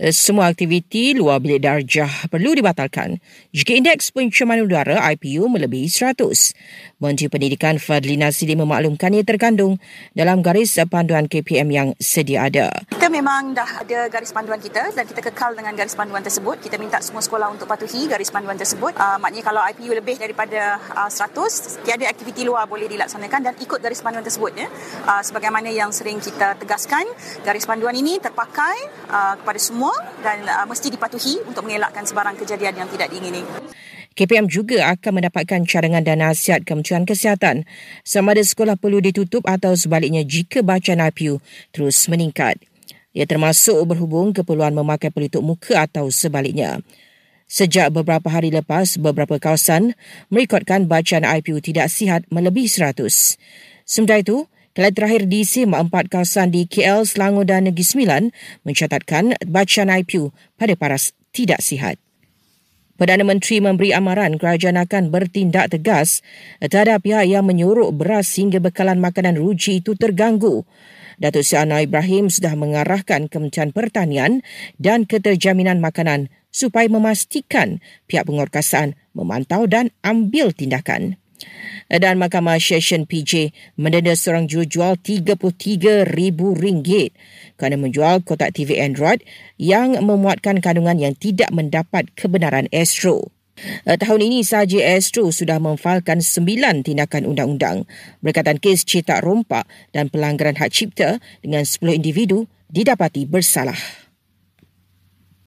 Eh, semua aktiviti luar bilik darjah perlu dibatalkan jika indeks pencemaran udara IPU melebihi 100. Menteri Pendidikan Fadlina Sidi memaklumkan ia terkandung dalam garis panduan KPM yang sedia ada. Kita memang dah ada garis panduan kita dan kita kekal dengan garis panduan tersebut. Kita minta semua sekolah untuk patuhi garis panduan tersebut. Uh, maknanya kalau IPU lebih daripada uh, 100, tiada aktiviti luar boleh dilaksanakan dan ikut garis panduan tersebut. Ya. Uh, sebagaimana yang sering kita tegaskan, garis panduan ini terpakai uh, kepada semua dan uh, mesti dipatuhi untuk mengelakkan sebarang kejadian yang tidak diingini. KPM juga akan mendapatkan cadangan dan nasihat Kementerian Kesihatan sama ada sekolah perlu ditutup atau sebaliknya jika bacaan IPU terus meningkat. Ia termasuk berhubung keperluan memakai pelitup muka atau sebaliknya. Sejak beberapa hari lepas, beberapa kawasan merekodkan bacaan IPU tidak sihat melebihi 100. Sementara itu, Kelet terakhir di SIM empat kawasan di KL, Selangor dan Negeri Sembilan mencatatkan bacaan IPU pada paras tidak sihat. Perdana Menteri memberi amaran kerajaan akan bertindak tegas terhadap pihak yang menyuruh beras hingga bekalan makanan ruji itu terganggu. Datuk Seri Anwar Ibrahim sudah mengarahkan Kementerian Pertanian dan Keterjaminan Makanan supaya memastikan pihak pengorkasaan memantau dan ambil tindakan dan Mahkamah Session PJ mendenda seorang jual RM33,000 kerana menjual kotak TV Android yang memuatkan kandungan yang tidak mendapat kebenaran Astro. Eh, tahun ini sahaja Astro sudah memfailkan sembilan tindakan undang-undang berkaitan kes cetak rompak dan pelanggaran hak cipta dengan 10 individu didapati bersalah.